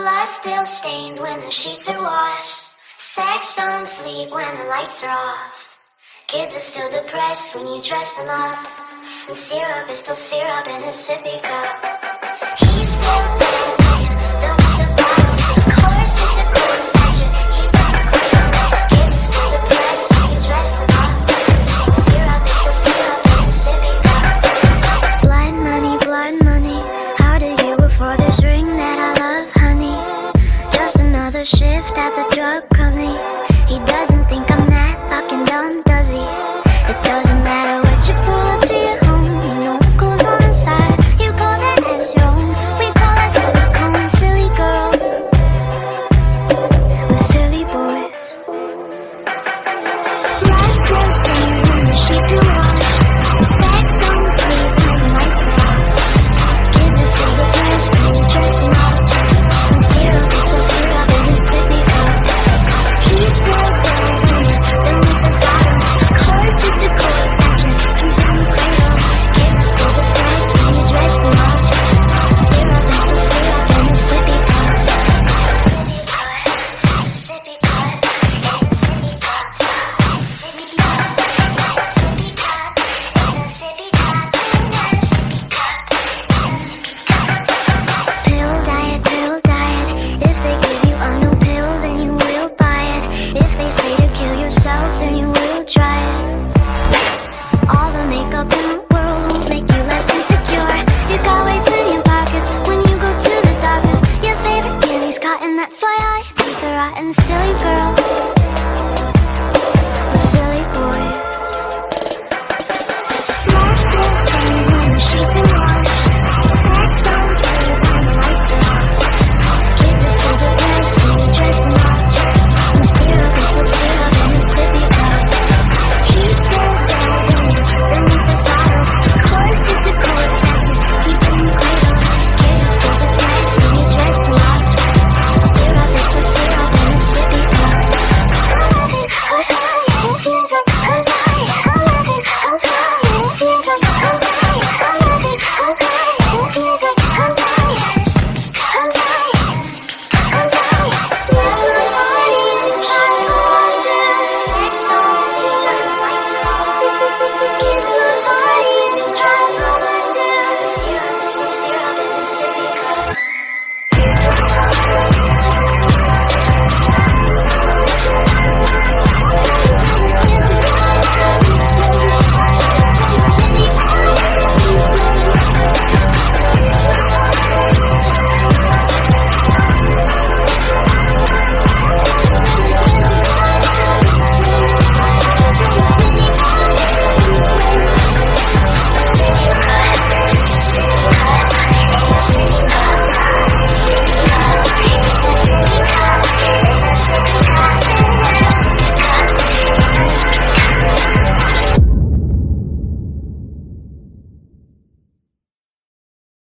Blood still stains when the sheets are washed. Sex don't sleep when the lights are off. Kids are still depressed when you dress them up. And syrup is still syrup in a sippy cup. that's a drug company. He doesn't. And that's why I take a rotten silly girl.